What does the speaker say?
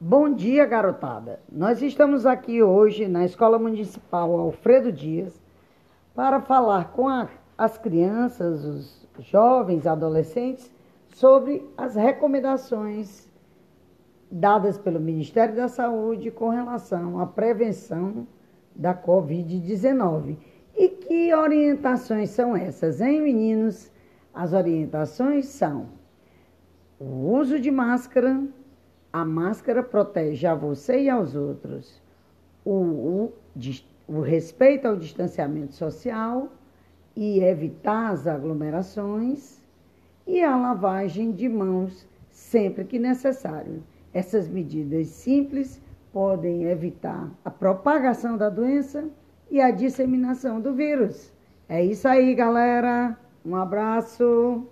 Bom dia, garotada. Nós estamos aqui hoje na Escola Municipal Alfredo Dias para falar com a, as crianças, os jovens, adolescentes sobre as recomendações dadas pelo Ministério da Saúde com relação à prevenção da Covid-19. E que orientações são essas, hein, meninos? As orientações são o uso de máscara a máscara protege a você e aos outros. O, o, o respeito ao distanciamento social e evitar as aglomerações e a lavagem de mãos sempre que necessário. Essas medidas simples podem evitar a propagação da doença e a disseminação do vírus. É isso aí, galera. Um abraço.